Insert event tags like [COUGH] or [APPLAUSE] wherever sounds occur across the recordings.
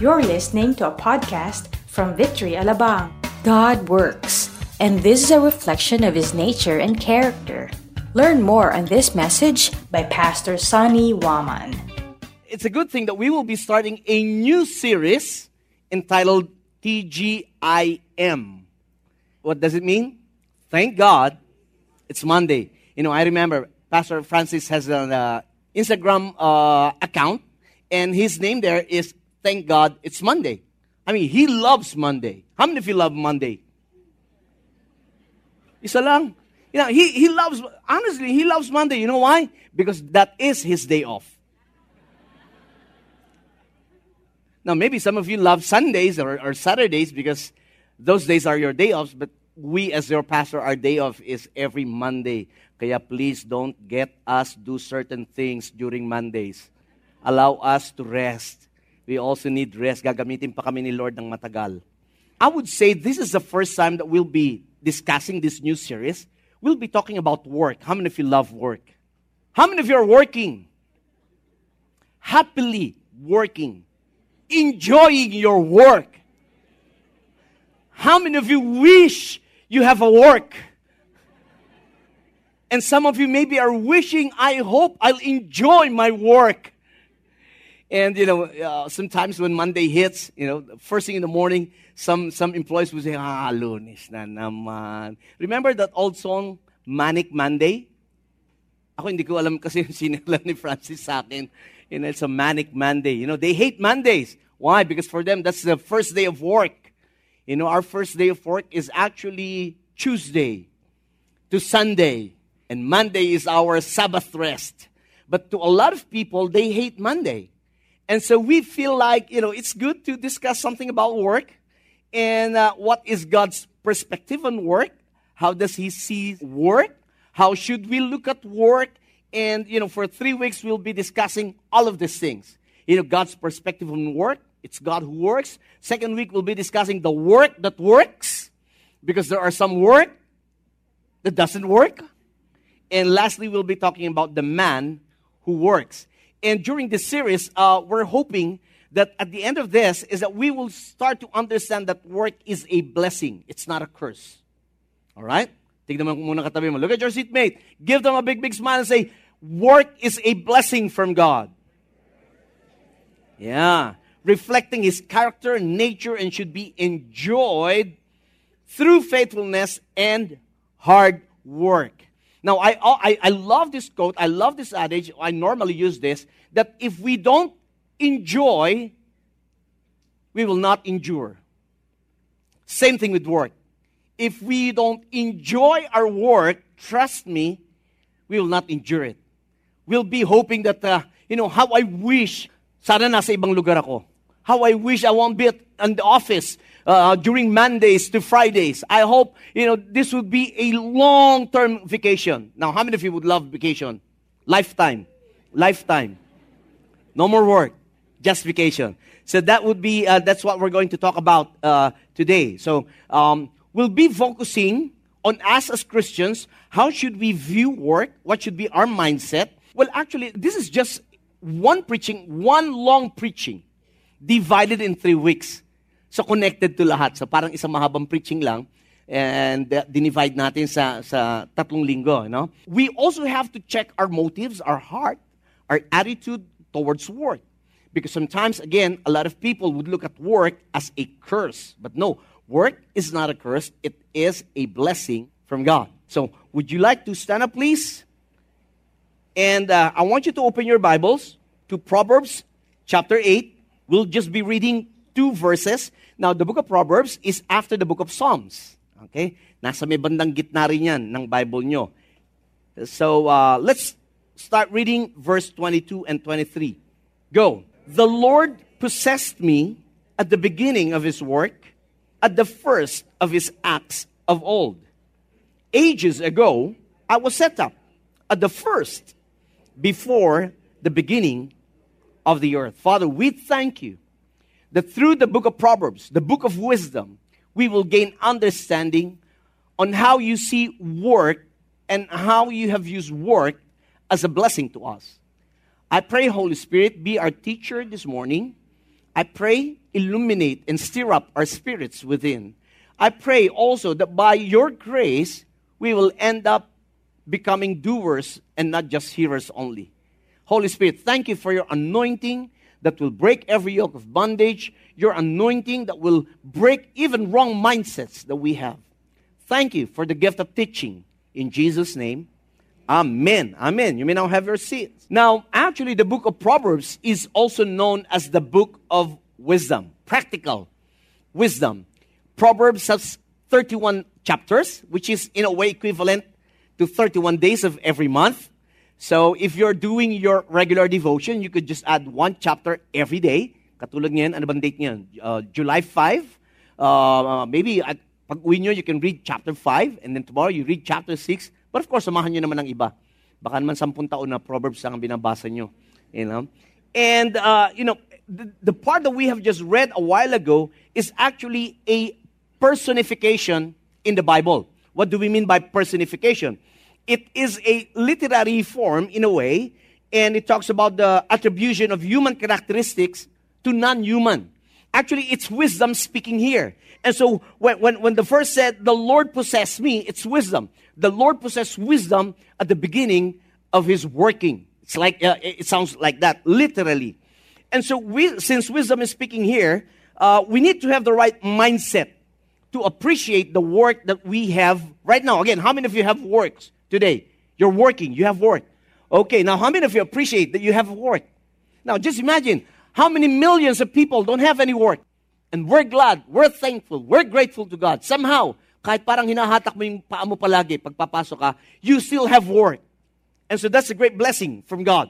You're listening to a podcast from Victory Alabang. God works, and this is a reflection of His nature and character. Learn more on this message by Pastor Sonny Waman. It's a good thing that we will be starting a new series entitled TGIM. What does it mean? Thank God it's Monday. You know, I remember Pastor Francis has an uh, Instagram uh, account, and his name there is Thank God It's Monday. I mean, he loves Monday. How many of you love Monday? Isa lang. You know, he, he loves, honestly, he loves Monday. You know why? Because that is his day off. Now, maybe some of you love Sundays or, or Saturdays because those days are your day offs, but we as your pastor, our day off is every Monday. Kaya please don't get us do certain things during Mondays. Allow us to rest. We also need rest. Gagamitin pa kami ni Lord ng matagal. I would say this is the first time that we'll be discussing this new series. We'll be talking about work. How many of you love work? How many of you are working? Happily working. Enjoying your work. How many of you wish you have a work? And some of you maybe are wishing, I hope I'll enjoy my work. And you know, uh, sometimes when Monday hits, you know, first thing in the morning, some some employees will say, "Ah, lunes na naman." Remember that old song, Manic Monday? Ako hindi ko alam kasi yung sinila ni Francis sa akin. You know, it's a Manic Monday. You know, they hate Mondays. Why? Because for them, that's the first day of work. You know, our first day of work is actually Tuesday to Sunday. And Monday is our Sabbath rest. But to a lot of people, they hate Monday. And so we feel like, you know, it's good to discuss something about work and uh, what is God's perspective on work. How does He see work? How should we look at work? And, you know, for three weeks, we'll be discussing all of these things. You know, God's perspective on work. It's God who works. Second week, we'll be discussing the work that works because there are some work that doesn't work. And lastly, we'll be talking about the man who works. And during this series, uh, we're hoping that at the end of this is that we will start to understand that work is a blessing. It's not a curse. All right? Look at your seatmate. Give them a big, big smile and say, work is a blessing from God. Yeah. Reflecting his character, nature, and should be enjoyed through faithfulness and hard work. Now, I, I, I love this quote. I love this adage. I normally use this that if we don't enjoy, we will not endure. Same thing with work. If we don't enjoy our work, trust me, we will not endure it. We'll be hoping that, uh, you know, how I wish sana nasa ibang lugar ako. How I wish I won't be at, in the office uh, during Mondays to Fridays. I hope, you know, this would be a long-term vacation. Now, how many of you would love vacation? Lifetime. Lifetime. No more work. Just vacation. So that would be, uh, that's what we're going to talk about uh, today. So um, we'll be focusing on us as Christians. How should we view work? What should be our mindset? Well, actually, this is just one preaching, one long preaching, divided in three weeks. So connected to lahat. So parang isang mahabang preaching lang and uh, dinivide natin sa, sa tatlong linggo. No? We also have to check our motives, our heart, our attitude towards work. Because sometimes, again, a lot of people would look at work as a curse. But no, work is not a curse, it is a blessing from God. So, would you like to stand up, please? And uh, I want you to open your Bibles to Proverbs chapter 8. We'll just be reading two verses. Now, the book of Proverbs is after the book of Psalms. Okay? Nasa may bandang gitna rin yan ng Bible nyo. So, uh, let's start reading verse 22 and 23. Go. The Lord possessed me at the beginning of his work, at the first of his acts of old. Ages ago, I was set up at the first, before the beginning of the earth. Father, we thank you that through the book of Proverbs, the book of wisdom, we will gain understanding on how you see work and how you have used work as a blessing to us. I pray, Holy Spirit, be our teacher this morning. I pray, illuminate and stir up our spirits within. I pray also that by your grace, we will end up becoming doers and not just hearers only. Holy Spirit, thank you for your anointing that will break every yoke of bondage, your anointing that will break even wrong mindsets that we have. Thank you for the gift of teaching. In Jesus' name, Amen. Amen. You may now have your seats. Now, actually, the book of Proverbs is also known as the book of wisdom, practical wisdom. Proverbs has 31 chapters, which is in a way equivalent to 31 days of every month. So if you're doing your regular devotion, you could just add one chapter every day. Katulad ngayon, ano bang date ngayon? Uh, July 5. Uh, maybe at pag uwi nyo, you can read chapter 5, and then tomorrow you read chapter 6. But of course, samahan nyo naman ng iba. Baka naman sampung taon na Proverbs ang binabasa nyo. You know? And, uh, you know, the, the part that we have just read a while ago is actually a personification in the Bible. What do we mean by personification? It is a literary form in a way, and it talks about the attribution of human characteristics to non human. Actually, it's wisdom speaking here. And so when, when, when the verse said, The Lord possessed me, it's wisdom. The Lord possessed wisdom at the beginning of his working. It's like, uh, it sounds like that, literally. And so, we, since wisdom is speaking here, uh, we need to have the right mindset to appreciate the work that we have right now. Again, how many of you have works today? You're working, you have work. Okay, now how many of you appreciate that you have work? Now, just imagine how many millions of people don't have any work. And we're glad, we're thankful, we're grateful to God. Somehow, kahit parang hinahatak mo yung paa mo palagi pagpapasok ka, you still have work. And so that's a great blessing from God.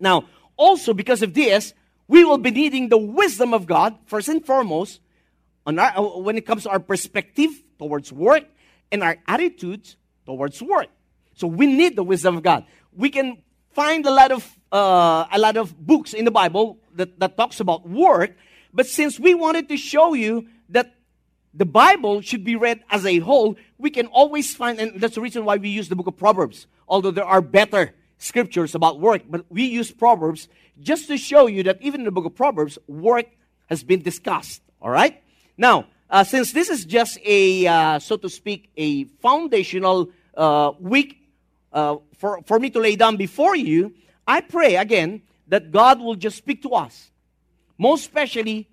Now, also because of this, we will be needing the wisdom of God, first and foremost, on our, when it comes to our perspective towards work and our attitudes towards work. So we need the wisdom of God. We can find a lot of uh, a lot of books in the Bible that, that talks about work, but since we wanted to show you that the Bible should be read as a whole, we can always find, and that's the reason why we use the book of Proverbs, although there are better scriptures about work, but we use Proverbs just to show you that even in the book of Proverbs, work has been discussed. All right? Now, uh, since this is just a, uh, so to speak, a foundational uh, week uh, for, for me to lay down before you, I pray again that God will just speak to us, most especially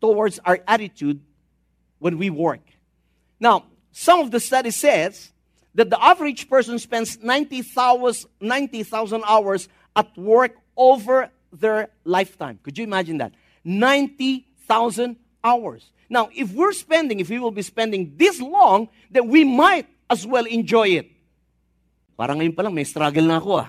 towards our attitude when we work. Now, some of the study says that the average person spends 90,000 90, hours at work over their lifetime. Could you imagine that? 90,000 hours. Now, if we're spending, if we will be spending this long, then we might as well enjoy it. Parang ngayon pa lang, may struggle na ako ah.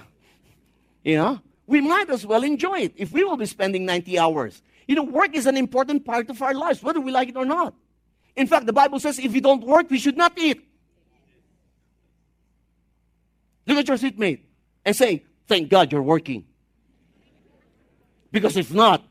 You know? We might as well enjoy it if we will be spending 90 hours. You know, work is an important part of our lives, whether we like it or not. In fact, the Bible says if we don't work, we should not eat. Look at your seatmate and say, Thank God you're working. Because if not,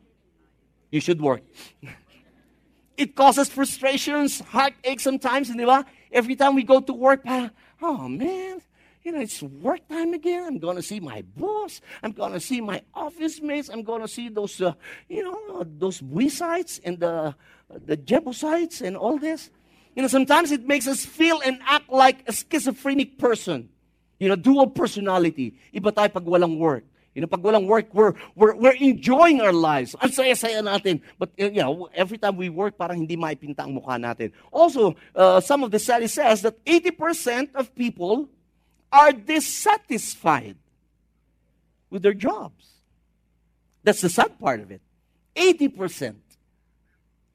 you should work. [LAUGHS] it causes frustrations, heartache sometimes, di ba? Every time we go to work, oh man, you know, it's work time again. I'm going to see my boss. I'm going to see my office mates. I'm going to see those, uh, you know, those Buisites and the, the Jebusites and all this. You know, sometimes it makes us feel and act like a schizophrenic person. You know, dual personality. Iba tayo pag walang work. You know, pag walang work, we're, we're, we're enjoying our lives. Ang saya-saya natin. But, you know, every time we work, parang hindi maipinta ang mukha natin. Also, uh, some of the study says that 80% of people are dissatisfied with their jobs. That's the sad part of it. 80%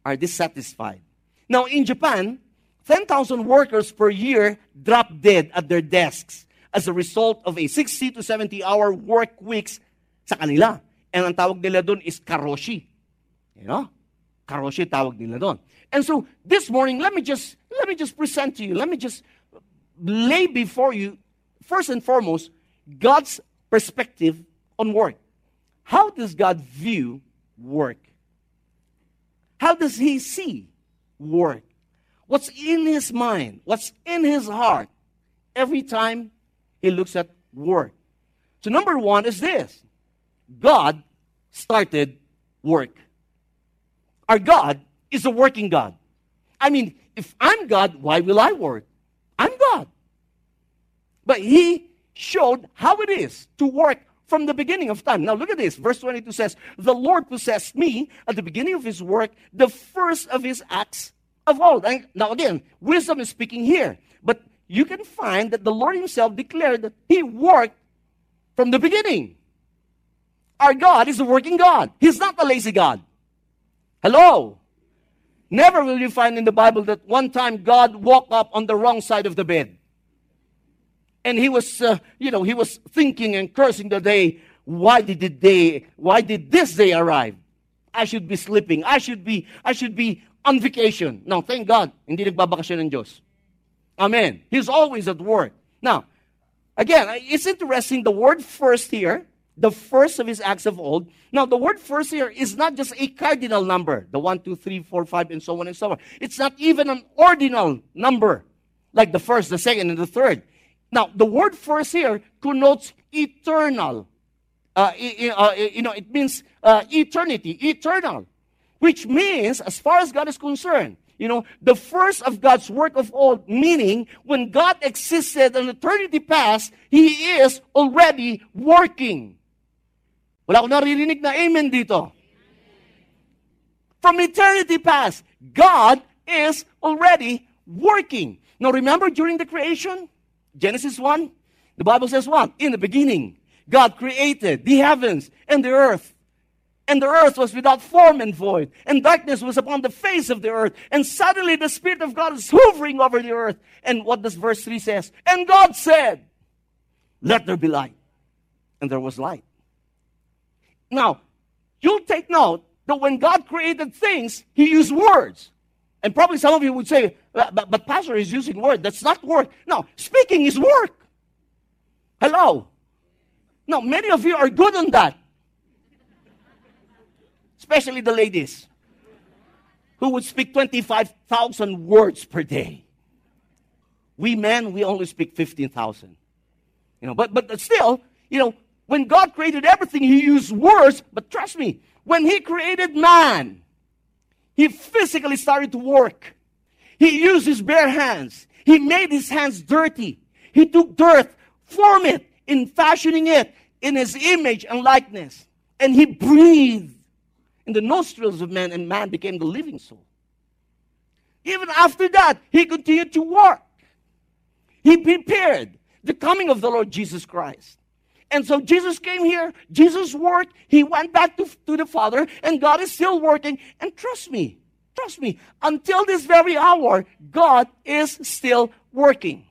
are dissatisfied. Now, in Japan, 10,000 workers per year drop dead at their desks as a result of a 60 to 70 hour work weeks sa kanila. And ang tawag nila doon is karoshi. You know? Karoshi tawag nila doon. And so this morning, let me just let me just present to you. Let me just lay before you first and foremost God's perspective on work. How does God view work? How does he see work? What's in his mind? What's in his heart every time he looks at work. So, number one is this God started work. our God is a working God. I mean, if I'm God, why will I work? I'm God. But He showed how it is to work from the beginning of time. Now look at this. Verse 22 says, The Lord possessed me at the beginning of his work, the first of his acts of all. And now again, wisdom is speaking here. But you can find that the Lord himself declared that he worked from the beginning. Our God is a working God. He's not a lazy God. Hello? Never will you find in the Bible that one time God woke up on the wrong side of the bed and he was, uh, you know, he was thinking and cursing the day. Why did the day? Why did this day arrive? I should be sleeping. I should be, I should be on vacation. Now, thank God, hindi nagbabakasyon ng Diyos. Amen. He's always at work. Now, again, it's interesting. The word first here, the first of his acts of old. Now, the word first here is not just a cardinal number, the one, two, three, four, five, and so on and so on. It's not even an ordinal number, like the first, the second, and the third. Now, the word first here connotes eternal. Uh, uh, you know, it means uh, eternity, eternal, which means, as far as God is concerned, you know, the first of God's work of all, meaning when God existed in eternity past, He is already working. Wala akong naririnig na amen dito. From eternity past, God is already working. Now remember during the creation, Genesis 1, the Bible says what? In the beginning, God created the heavens and the earth. And the earth was without form and void, and darkness was upon the face of the earth. And suddenly the Spirit of God is hovering over the earth. And what does verse 3 says? And God said, Let there be light. And there was light. Now, you'll take note that when God created things, He used words. And probably some of you would say, but, but, pastor is using word. That's not work. No, speaking is work. Hello. No, many of you are good on that. Especially the ladies who would speak 25,000 words per day. We men, we only speak 15,000. You know, but, but still, you know, when God created everything, He used words. But trust me, when He created man, he physically started to work. He used his bare hands. He made his hands dirty. He took dirt, formed it in fashioning it in his image and likeness. And he breathed in the nostrils of man, and man became the living soul. Even after that, he continued to work. He prepared the coming of the Lord Jesus Christ. And so Jesus came here, Jesus worked, he went back to, to the Father, and God is still working. And trust me, trust me, until this very hour, God is still working.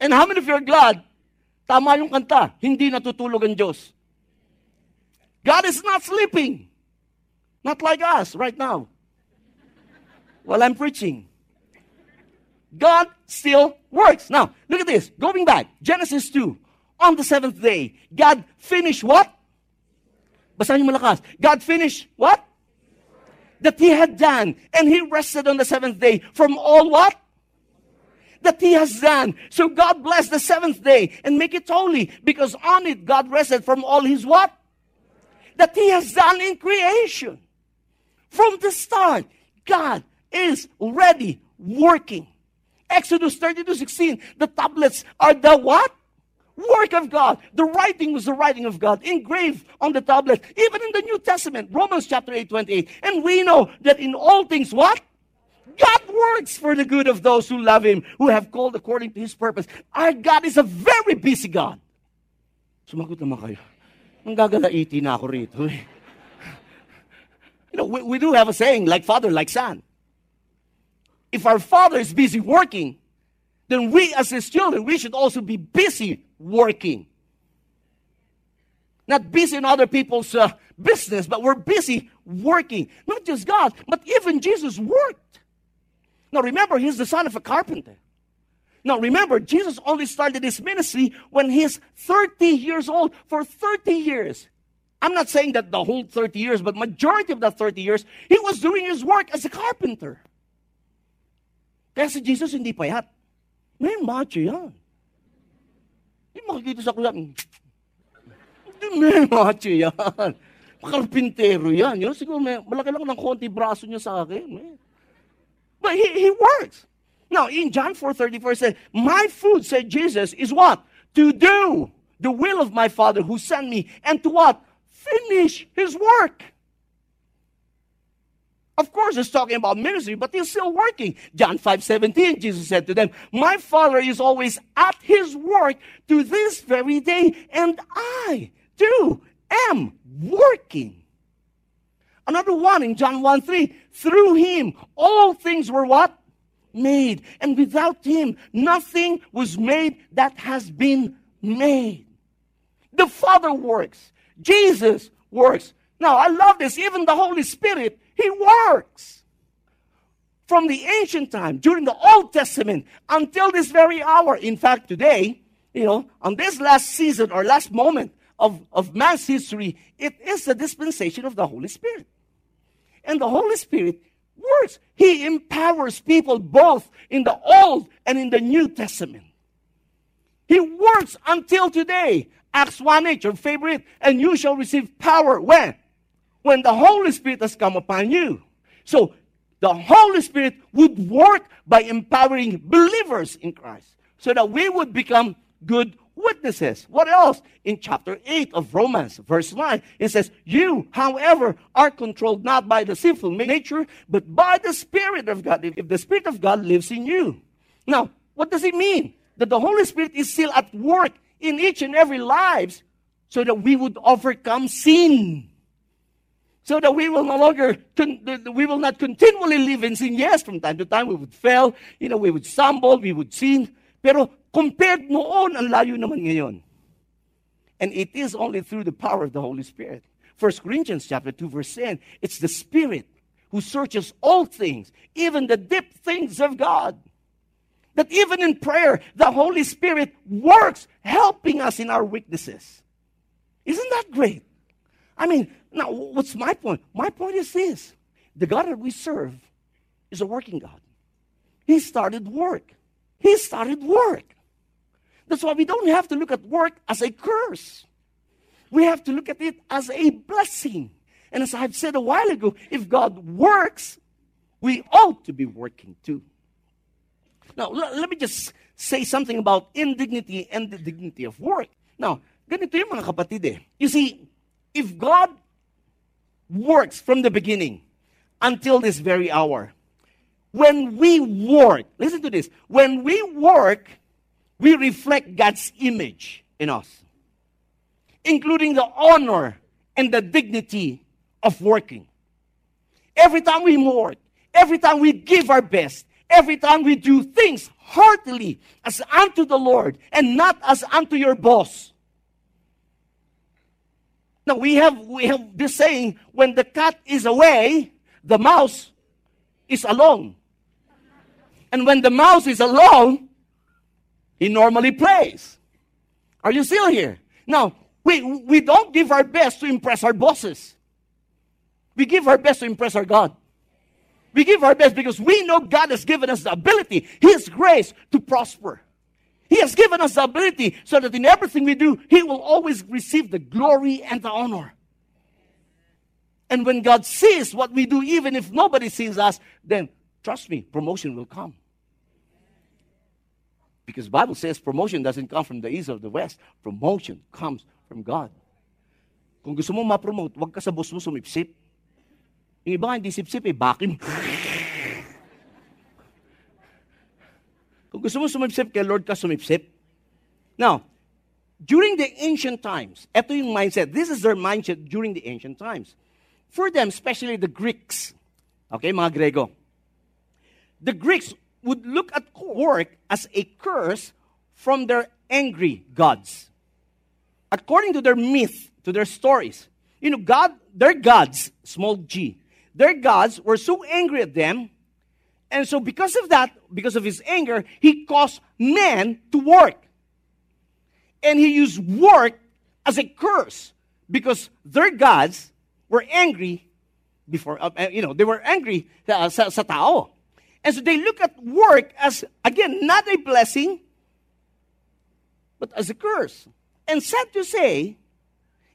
And how many of you are glad? Tama yung kanta, hindi natutulog ang Diyos. God is not sleeping. Not like us right now. While I'm preaching. God still works. Now, look at this. Going back, Genesis 2 on the seventh day, God finished what? Basahin malakas. God finished what? That He had done. And He rested on the seventh day from all what? That He has done. So God blessed the seventh day and make it holy because on it God rested from all His what? That He has done in creation. From the start, God is already working. Exodus 32 16, the tablets are the what? work of God. The writing was the writing of God, engraved on the tablet, even in the New Testament, Romans chapter 8, 28. And we know that in all things, what? God works for the good of those who love Him, who have called according to His purpose. Our God is a very busy God. Sumagot naman kayo. Ang gagalaiti na ako rito. Eh. Know, we, we do have a saying, like father, like son. If our father is busy working, then we as his children, we should also be busy working. Not busy in other people's uh, business, but we're busy working. Not just God, but even Jesus worked. Now remember, he's the son of a carpenter. Now remember, Jesus only started his ministry when he's 30 years old. For 30 years. I'm not saying that the whole 30 years, but majority of that 30 years, he was doing his work as a carpenter. Kaya si Jesus hindi payat. May macho yan. Hindi makikita sa kuya. Mm, hindi [LAUGHS] may macho yan. karpintero yan. Yun, siguro may, malaki lang ng konti braso niya sa akin. Man. But he, he works. Now, in John 4.34 said, My food, said Jesus, is what? To do the will of my Father who sent me. And to what? Finish his work. Of course, he's talking about ministry, but he's still working. John 5 17, Jesus said to them, My Father is always at his work to this very day, and I too am working. Another one in John 1 3, through him all things were what? Made. And without him, nothing was made that has been made. The Father works. Jesus works. Now, I love this. Even the Holy Spirit he works. From the ancient time, during the Old Testament, until this very hour. In fact, today, you know, on this last season or last moment of, of man's history, it is the dispensation of the Holy Spirit. And the Holy Spirit works. He empowers people both in the Old and in the New Testament. He works until today. Acts 1 8, your favorite, and you shall receive power when? when the Holy Spirit has come upon you. So the Holy Spirit would work by empowering believers in Christ so that we would become good witnesses. What else? In chapter 8 of Romans, verse 9, it says, You, however, are controlled not by the sinful nature, but by the Spirit of God, if the Spirit of God lives in you. Now, what does it mean? That the Holy Spirit is still at work in each and every lives so that we would overcome sin so that we will no longer, we will not continually live in sin. Yes, from time to time we would fail, you know, we would stumble, we would sin. Pero compared noon, ang layo naman ngayon. And it is only through the power of the Holy Spirit. 1 Corinthians chapter 2 verse 10, it's the Spirit who searches all things, even the deep things of God. That even in prayer, the Holy Spirit works helping us in our weaknesses. Isn't that great? I mean, now, what's my point? My point is this the God that we serve is a working God. He started work. He started work. That's why we don't have to look at work as a curse. We have to look at it as a blessing. And as I've said a while ago, if God works, we ought to be working too. Now, let me just say something about indignity and the dignity of work. Now, ganito yung mga kapatid eh. You see, if God works from the beginning until this very hour. When we work, listen to this. When we work, we reflect God's image in us, including the honor and the dignity of working. Every time we work, every time we give our best, every time we do things heartily as unto the Lord and not as unto your boss, now we have we have this saying when the cat is away, the mouse is alone. And when the mouse is alone, he normally plays. Are you still here? Now, we, we don't give our best to impress our bosses. We give our best to impress our God. We give our best because we know God has given us the ability, His grace to prosper. He has given us the ability so that in everything we do, He will always receive the glory and the honor. And when God sees what we do, even if nobody sees us, then trust me, promotion will come. Because the Bible says promotion doesn't come from the east or the west. Promotion comes from God. Kung gusto mo ma-promote, huwag ka sa boss mo sumipsip. Yung iba hindi sipsip eh, bakin. Kung gusto mo sumipsip kay Lord ka sumipsip. Now, during the ancient times, ito yung mindset. This is their mindset during the ancient times. For them, especially the Greeks, okay, mga Grego, the Greeks would look at work as a curse from their angry gods. According to their myth, to their stories, you know, God, their gods, small g, their gods were so angry at them and so, because of that, because of his anger, he caused men to work. And he used work as a curse because their gods were angry before, uh, uh, you know, they were angry uh, sa, sa tao. And so they look at work as, again, not a blessing, but as a curse. And sad to say,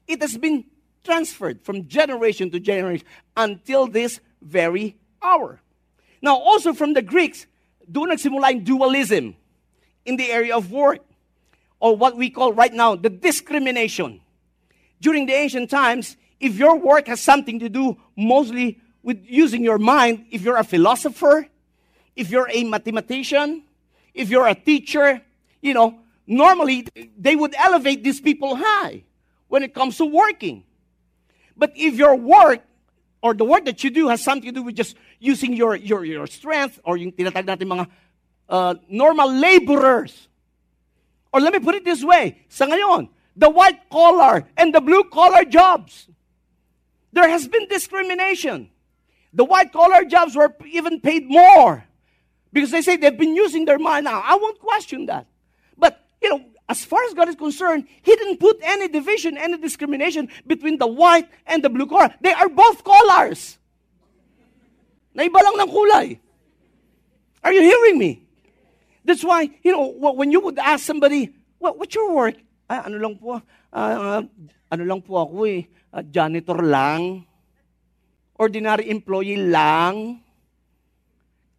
it has been transferred from generation to generation until this very hour. Now, also from the Greeks, doon nagsimula yung dualism in the area of work, or what we call right now the discrimination. During the ancient times, if your work has something to do mostly with using your mind, if you're a philosopher, if you're a mathematician, if you're a teacher, you know, normally they would elevate these people high when it comes to working. But if your work or the work that you do has something to do with just using your, your, your strength or yung tinatag natin mga uh, normal laborers. Or let me put it this way, sa ngayon, the white collar and the blue collar jobs, there has been discrimination. The white collar jobs were even paid more because they say they've been using their mind now. I won't question that. But, you know, as far as God is concerned, He didn't put any division, any discrimination between the white and the blue collar. They are both collars. Naiba lang ng kulay. Are you hearing me? That's why, you know, when you would ask somebody, what, what's your work? Ah, ano lang po, uh, ano lang po ako eh, uh, janitor lang, ordinary employee lang,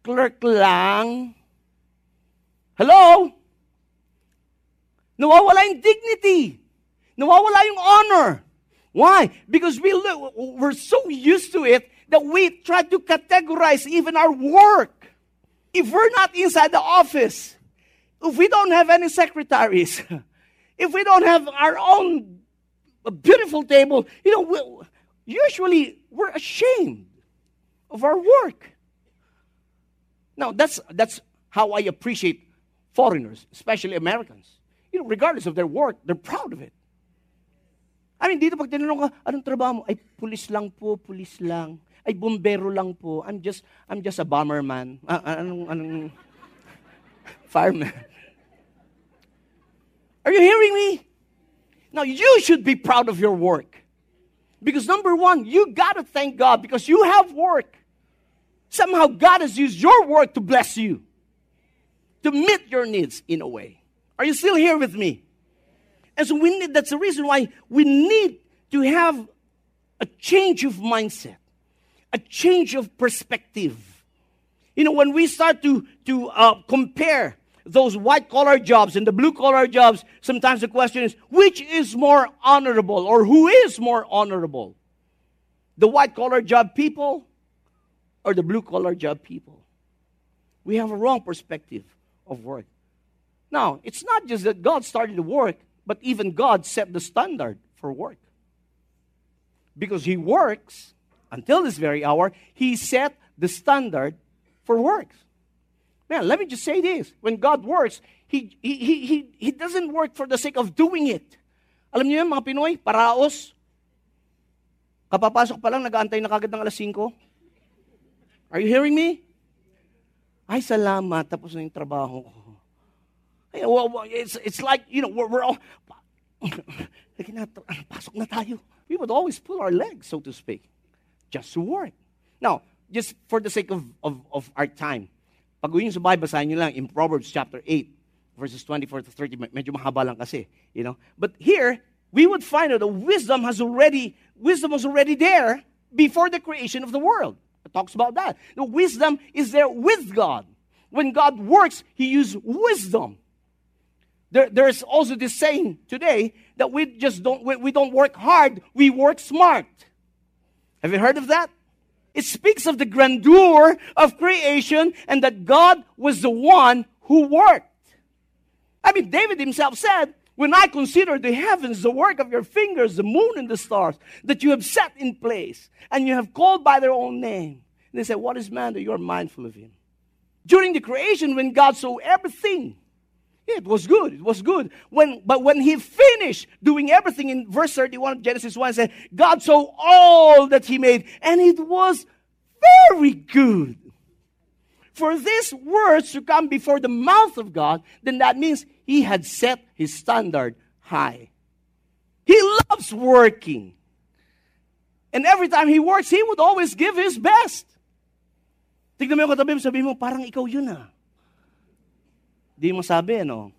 clerk lang. Hello? Nawawala yung dignity. Nawawala yung honor. Why? Because we look, we're so used to it that we try to categorize even our work. If we're not inside the office, if we don't have any secretaries, [LAUGHS] if we don't have our own beautiful table, you know, we, usually we're ashamed of our work. Now, that's, that's how I appreciate foreigners, especially Americans. You know, regardless of their work, they're proud of it. I mean, dito pag tinanong ka, anong trabaho mo? Ay, pulis lang po, pulis lang. Ay, bombero lang po. I'm just, I'm just a bomberman. Ah, anong, anong, [LAUGHS] fireman. Are you hearing me? Now, you should be proud of your work. Because number one, you got to thank God because you have work. Somehow God has used your work to bless you, to meet your needs in a way. Are you still here with me? And so we need, that's the reason why we need to have a change of mindset, a change of perspective. You know, when we start to, to uh, compare those white collar jobs and the blue collar jobs, sometimes the question is which is more honorable or who is more honorable? The white collar job people or the blue collar job people? We have a wrong perspective of work. Now, it's not just that God started the work, but even God set the standard for work. Because He works until this very hour, He set the standard for works. Man, let me just say this. When God works, He, he, he, he, doesn't work for the sake of doing it. Alam niyo yun, mga Pinoy, paraos. Kapapasok pa lang, nag-aantay na kagad ng alas 5. Are you hearing me? Ay, salamat. Tapos na yung trabaho ko. Eh, well, it's, it's like, you know, we're, we're all, ah, pasok na tayo. We would always pull our legs, so to speak, just to work. Now, just for the sake of, of, of our time, pag yun sa Bible, basahin nyo lang in Proverbs chapter 8, verses 24 to 30, medyo mahaba lang kasi, you know. But here, we would find out that wisdom has already, wisdom was already there before the creation of the world. It talks about that. The wisdom is there with God. When God works, He uses wisdom. There, there's also this saying today that we just don't we, we don't work hard, we work smart. Have you heard of that? It speaks of the grandeur of creation and that God was the one who worked. I mean, David himself said, When I consider the heavens, the work of your fingers, the moon and the stars that you have set in place, and you have called by their own name. And they said, What is man that you are mindful of him? During the creation, when God saw everything, it was good. It was good. When, but when he finished doing everything in verse 31 of Genesis 1, said, God saw all that he made, and it was very good. For these words to come before the mouth of God, then that means he had set his standard high. He loves working. And every time he works, he would always give his best. Tignan mo yung katabi mo, sabi mo, parang ikaw yun ah. Di mo sabi, no?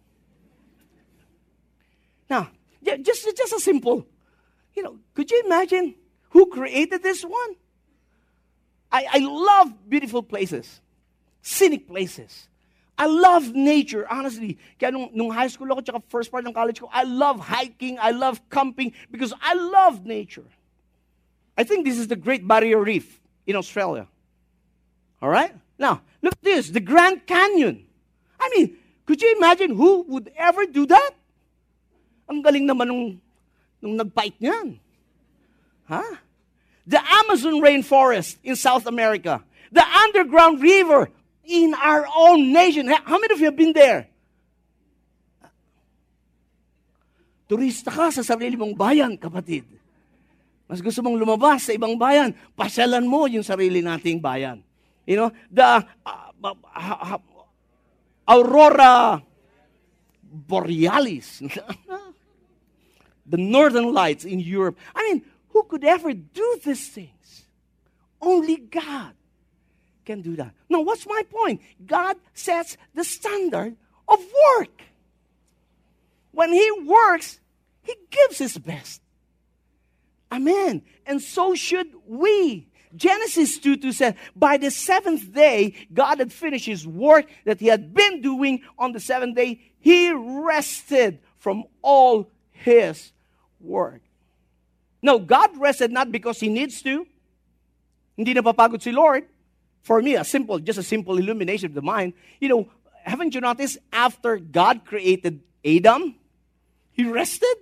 Now, just, just a simple, You know, could you imagine who created this one? I, I love beautiful places, scenic places. I love nature, honestly. Kaya nung, nung high school ako, tsaka first part ng college ko, I love hiking, I love camping, because I love nature. I think this is the Great Barrier Reef in Australia. All right? Now, look at this the Grand Canyon. I mean, could you imagine who would ever do that? Ang galing naman nung, nung nag-fight niyan. Huh? The Amazon rainforest in South America. The underground river in our own nation. How many of you have been there? Turista ka sa sarili mong bayan, kapatid. Mas gusto mong lumabas sa ibang bayan, pasyalan mo yung sarili nating bayan. You know, the uh, uh, uh, aurora borealis, [LAUGHS] the northern lights in Europe. I mean, who could ever do these things? Only God can do that. Now, what's my point? God sets the standard of work. When He works, He gives His best. Amen. And so should we. Genesis 2 2 says, By the seventh day, God had finished his work that he had been doing on the seventh day. He rested from all his work. No, God rested not because he needs to. Hindi napapagod si Lord. For me, a simple, just a simple illumination of the mind. You know, haven't you noticed after God created Adam, he rested?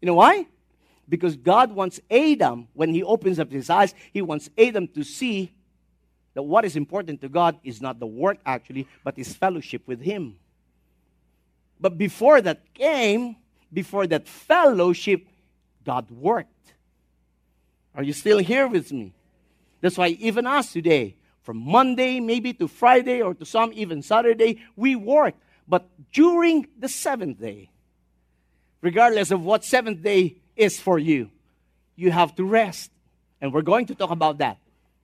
You know why? Because God wants Adam, when he opens up his eyes, he wants Adam to see that what is important to God is not the work actually, but his fellowship with him. But before that came, before that fellowship, God worked. Are you still here with me? That's why even us today, from Monday maybe to Friday or to some even Saturday, we work. But during the seventh day, regardless of what seventh day is for you. You have to rest. And we're going to talk about that.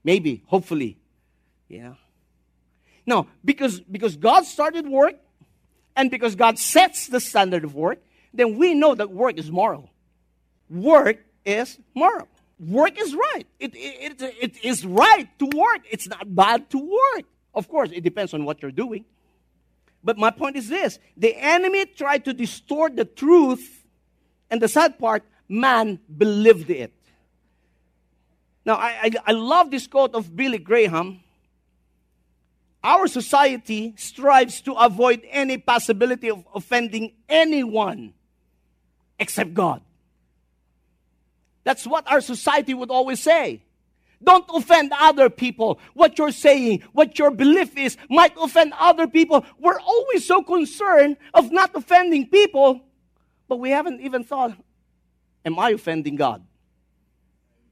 Maybe, hopefully. Yeah. No, because, because God started work and because God sets the standard of work, then we know that work is moral. Work is moral. Work is right. It, it, it, it is right to work. It's not bad to work. Of course, it depends on what you're doing. But my point is this the enemy tried to distort the truth, and the sad part, man believed it. Now, I, I, I love this quote of Billy Graham. Our society strives to avoid any possibility of offending anyone except God. That's what our society would always say. Don't offend other people. What you're saying, what your belief is, might offend other people. We're always so concerned of not offending people, but we haven't even thought Am I offending God?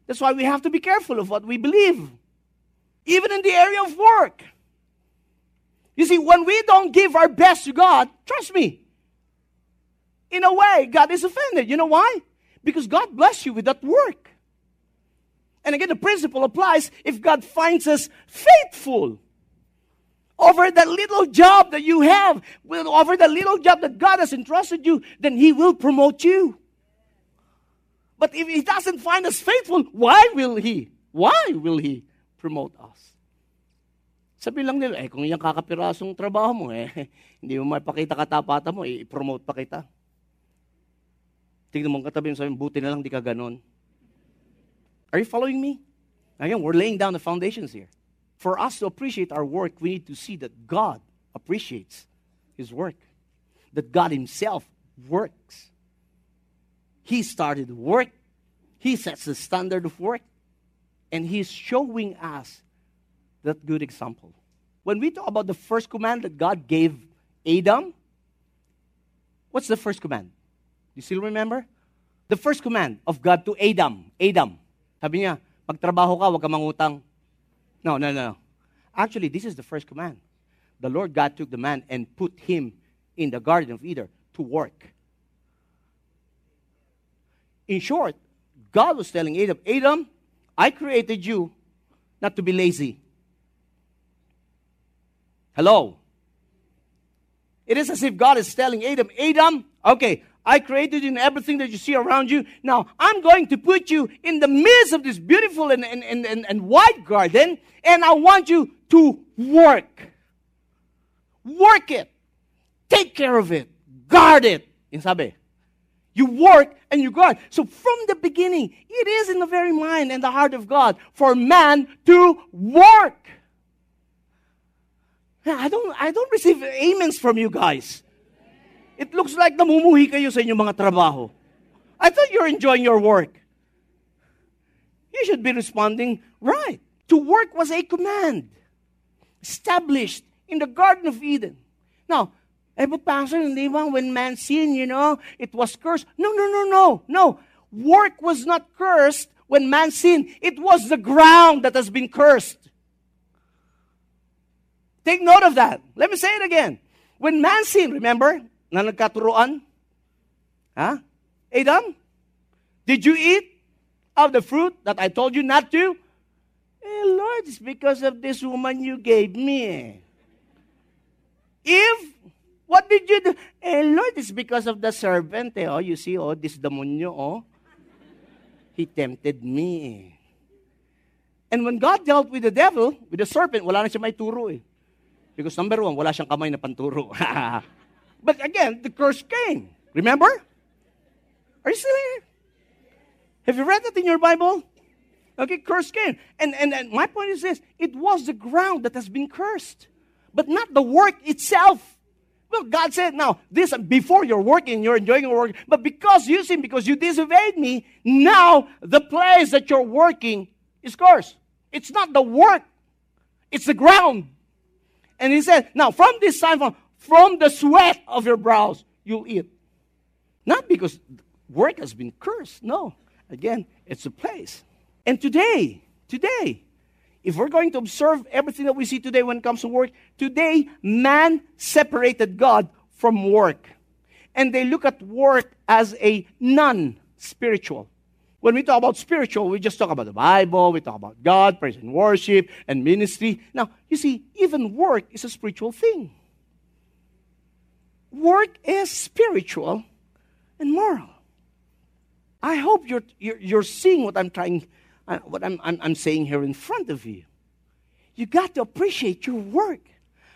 That's why we have to be careful of what we believe, even in the area of work. You see, when we don't give our best to God, trust me, in a way, God is offended. You know why? Because God bless you with that work. And again, the principle applies if God finds us faithful over that little job that you have, over the little job that God has entrusted you, then He will promote you. But if He doesn't find us faithful, why will He? Why will He promote us? Sabi lang nila, eh, kung yung kakapirasong trabaho mo, eh, [LAUGHS] hindi mo mapakita katapatan mo, eh, i-promote pa kita. Tingnan mo ang katabi mo sabi, buti na lang di ka ganon. Are you following me? Again, we're laying down the foundations here. For us to appreciate our work, we need to see that God appreciates His work, that God Himself works. He started work, He sets the standard of work, and He's showing us that good example. When we talk about the first command that God gave Adam, what's the first command? You still remember? The first command of God to Adam, Adam, sabi niya, magtrabaho ka, huwag ka mangutang. No, no, no. Actually, this is the first command. The Lord God took the man and put him in the Garden of Eden to work. In short, God was telling Adam, Adam, I created you not to be lazy. Hello. It is as if God is telling Adam, Adam, okay, I created you in everything that you see around you. Now, I'm going to put you in the midst of this beautiful and, and, and, and, and garden, and I want you to work. Work it. Take care of it. Guard it. Yung sabi, you work and you guard. So from the beginning, it is in the very mind and the heart of God for man to work. I don't, I don't receive amens from you guys. It looks like namumuhi kayo sa inyong mga trabaho. I thought you're enjoying your work. You should be responding right. To work was a command established in the Garden of Eden. Now, eh, but Pastor, hindi ba when man sinned, you know, it was cursed? No, no, no, no, no. Work was not cursed when man sinned. It was the ground that has been cursed. Take note of that. Let me say it again. When man sinned, remember, na nagkaturuan? Huh? Adam, did you eat of the fruit that I told you not to? Eh, Lord, it's because of this woman you gave me. If, what did you do? Eh, Lord, it's because of the servant. Eh. Oh, you see, oh, this demonyo, oh. He tempted me. And when God dealt with the devil, with the serpent, wala na siya may turo eh. Because number one, wala siyang kamay na panturo. [LAUGHS] but again, the curse came. Remember? Are you still here? Have you read that in your Bible? Okay, curse came. And, and, and my point is this it was the ground that has been cursed, but not the work itself. Well, God said, now, this before you're working, you're enjoying your work, but because you sin, because you disobeyed me, now the place that you're working is cursed. It's not the work, it's the ground. And he said, now from this time on, from the sweat of your brows, you'll eat. Not because work has been cursed. No. Again, it's a place. And today, today, if we're going to observe everything that we see today when it comes to work, today man separated God from work. And they look at work as a non spiritual. When we talk about spiritual, we just talk about the Bible, we talk about God, praise and worship, and ministry. Now, you see, even work is a spiritual thing. Work is spiritual and moral. I hope you're, you're, you're seeing what I'm trying, what I'm, I'm, I'm saying here in front of you. You got to appreciate your work.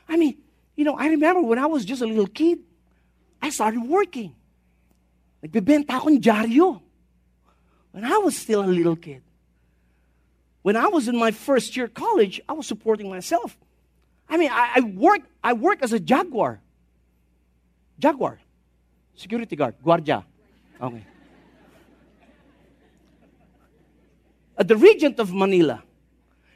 I mean, you know, I remember when I was just a little kid, I started working. Nagbebenta akong dyaryo. When I was still a little kid. When I was in my first year college, I was supporting myself. I mean, I, I work I work as a jaguar. Jaguar. Security guard. Guardia. Okay. At the Regent of Manila.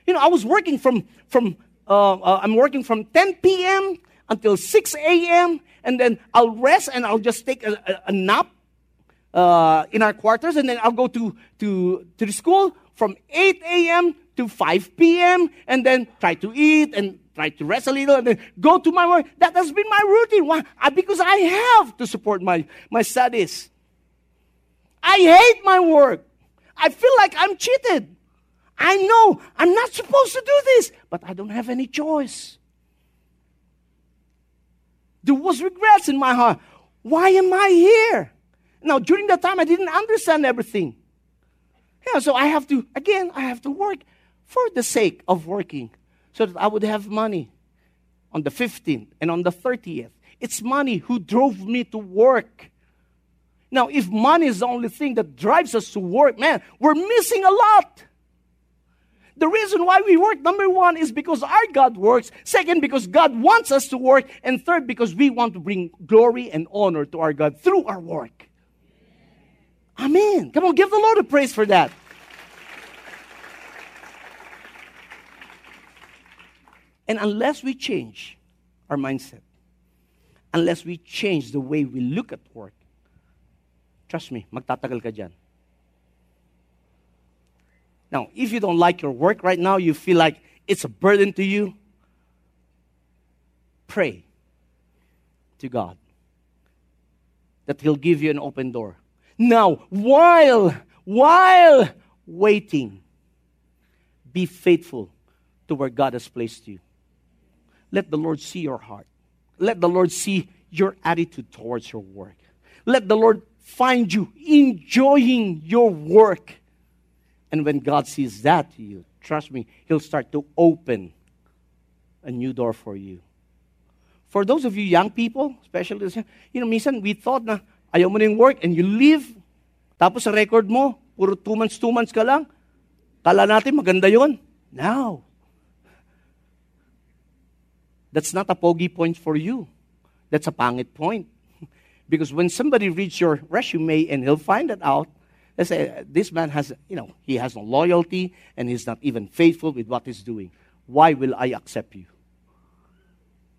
You know, I was working from, from uh, uh, I'm working from 10 p.m. until 6 a.m. And then I'll rest and I'll just take a, a, a nap uh, in our quarters. And then I'll go to, to, to the school from 8 a.m. to 5 p.m. And then try to eat and try to rest a little and then go to my work. That has been my routine. Why? Because I have to support my, my studies. I hate my work. I feel like I'm cheated. I know I'm not supposed to do this, but I don't have any choice. There was regrets in my heart. Why am I here? Now, during that time, I didn't understand everything. Yeah, so I have to, again, I have to work for the sake of working so that I would have money on the 15th and on the 30th. It's money who drove me to work. Now, if money is the only thing that drives us to work, man, we're missing a lot. The reason why we work, number one, is because our God works. Second, because God wants us to work. And third, because we want to bring glory and honor to our God through our work. Amen. Come on, give the Lord a praise for that. And unless we change our mindset, unless we change the way we look at work, trust me, magtatagal ka dyan. Now, if you don't like your work right now, you feel like it's a burden to you, pray to God that He'll give you an open door. Now, while, while waiting, be faithful to where God has placed you. Let the Lord see your heart. Let the Lord see your attitude towards your work. Let the Lord find you enjoying your work. And when God sees that to you, trust me, He'll start to open a new door for you. For those of you young people, especially, you know, minsan we thought na ayaw mo work and you leave. Tapos sa record mo, puro two months, two months ka lang. Kala natin maganda yon. Now, that's not a pogi point for you. That's a pangit point. Because when somebody reads your resume and he'll find it out, they say, this man has, you know, he has no loyalty and he's not even faithful with what he's doing. Why will I accept you?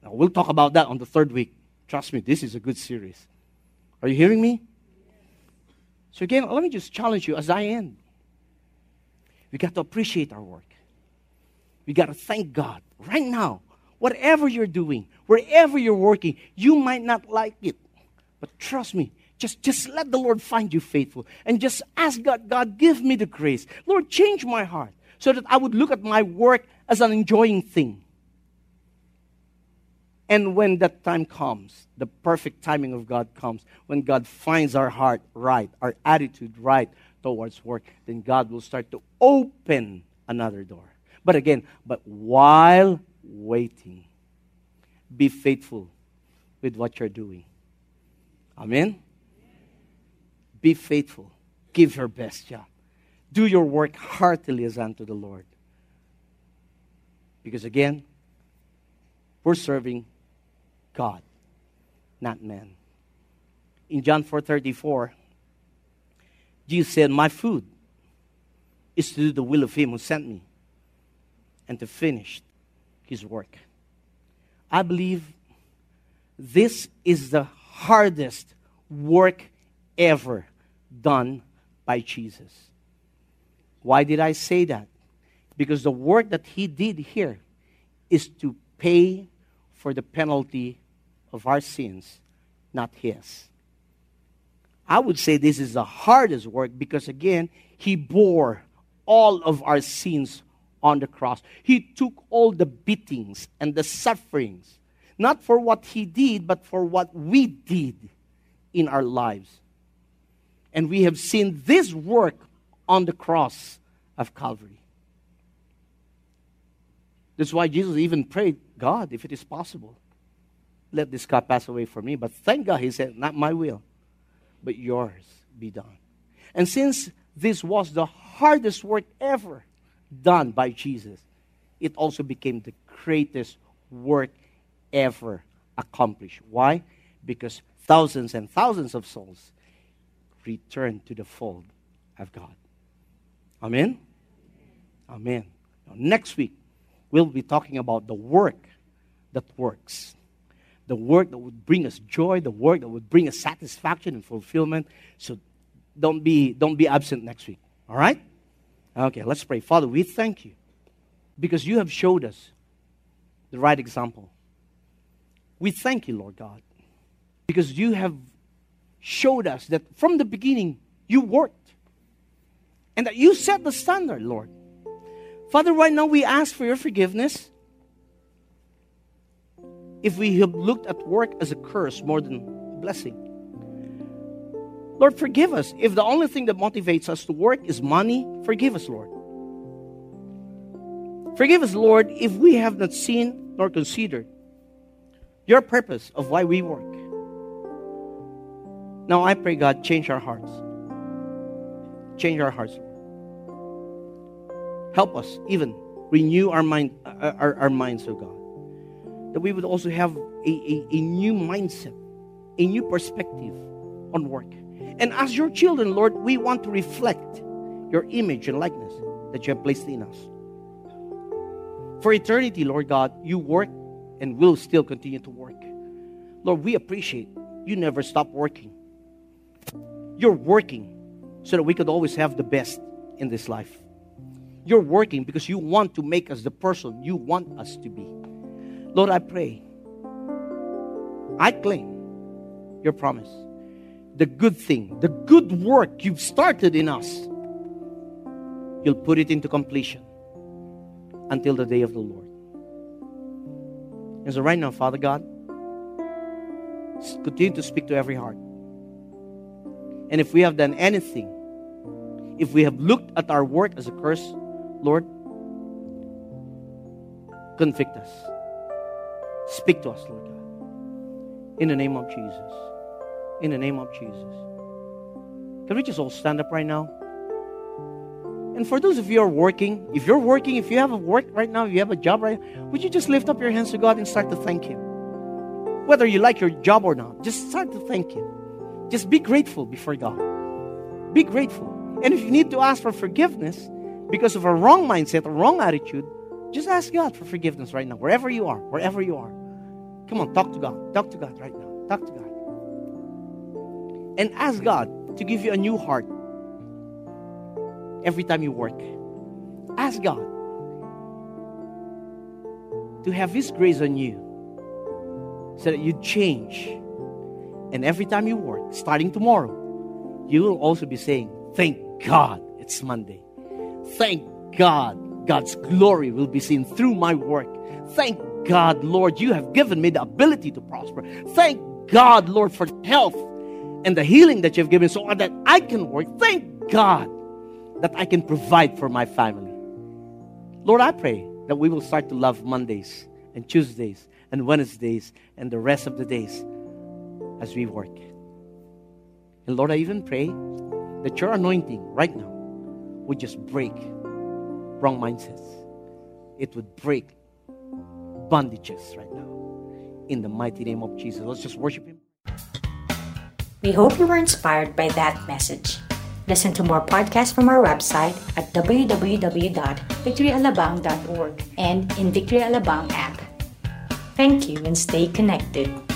Now, we'll talk about that on the third week. Trust me, this is a good series. Are you hearing me? So, again, let me just challenge you as I end. We got to appreciate our work. We got to thank God right now. Whatever you're doing, wherever you're working, you might not like it. But trust me, just, just let the Lord find you faithful. And just ask God, God, give me the grace. Lord, change my heart so that I would look at my work as an enjoying thing. And when that time comes, the perfect timing of God comes, when God finds our heart right, our attitude right towards work, then God will start to open another door. But again, but while waiting, be faithful with what you're doing. Amen? Be faithful. Give your best job. Do your work heartily as unto the Lord. Because again, we're serving God, not man. In John 4:34, Jesus said, "My food is to do the will of him who sent me and to finish his work." I believe this is the hardest work ever done by Jesus. Why did I say that? Because the work that he did here is to pay for the penalty of our sins, not his. I would say this is the hardest work because, again, he bore all of our sins on the cross. He took all the beatings and the sufferings, not for what he did, but for what we did in our lives. And we have seen this work on the cross of Calvary. That's why Jesus even prayed, God, if it is possible, let this cup pass away from me. But thank God, he said, Not my will, but yours be done. And since this was the hardest work ever done by Jesus, it also became the greatest work ever accomplish. Why? Because thousands and thousands of souls return to the fold of God. Amen? Amen. Now, next week, we'll be talking about the work that works the work that would bring us joy, the work that would bring us satisfaction and fulfillment. So don't be, don't be absent next week. All right? Okay, let's pray. Father, we thank you because you have showed us the right example. We thank you, Lord God, because you have showed us that from the beginning you worked and that you set the standard, Lord. Father, right now we ask for your forgiveness if we have looked at work as a curse more than a blessing. Lord, forgive us. If the only thing that motivates us to work is money, forgive us, Lord. Forgive us, Lord, if we have not seen nor considered your purpose of why we work. Now I pray, God, change our hearts. Change our hearts. Help us even renew our mind, uh, our, our minds, oh God that we would also have a, a, a new mindset, a new perspective on work. And as your children, Lord, we want to reflect your image and likeness that you have placed in us. For eternity, Lord God, you work and will still continue to work. Lord, we appreciate you never stop working. You're working so that we could always have the best in this life. You're working because you want to make us the person you want us to be. Lord, I pray. I claim your promise. The good thing, the good work you've started in us, you'll put it into completion until the day of the Lord. And so, right now, Father God, continue to speak to every heart. And if we have done anything, if we have looked at our work as a curse, Lord, convict us. Speak to us, Lord God. In the name of Jesus. In the name of Jesus. Can we just all stand up right now? And for those of you who are working, if you're working, if you have a work right now, if you have a job right now, would you just lift up your hands to God and start to thank Him? Whether you like your job or not, just start to thank Him. Just be grateful before God. Be grateful. And if you need to ask for forgiveness because of a wrong mindset, a wrong attitude, just ask God for forgiveness right now, wherever you are, wherever you are. Come on, talk to God. Talk to God right now. Talk to God. And ask God to give you a new heart every time you work. Ask God to have His grace on you so that you change. And every time you work, starting tomorrow, you will also be saying, Thank God it's Monday. Thank God God's glory will be seen through my work. Thank God, Lord, you have given me the ability to prosper. Thank God, Lord, for health and the healing that you've given so that I can work. Thank God that I can provide for my family. Lord, I pray that we will start to love Mondays and Tuesdays and Wednesdays and the rest of the days as we work. And Lord, I even pray that your anointing right now would just break wrong mindsets. It would break bondages right now. In the mighty name of Jesus. Let's just worship Him. We hope you were inspired by that message. Listen to more podcasts from our website at www.victoryalabang.org and in Victory Alabang app. Thank you and stay connected.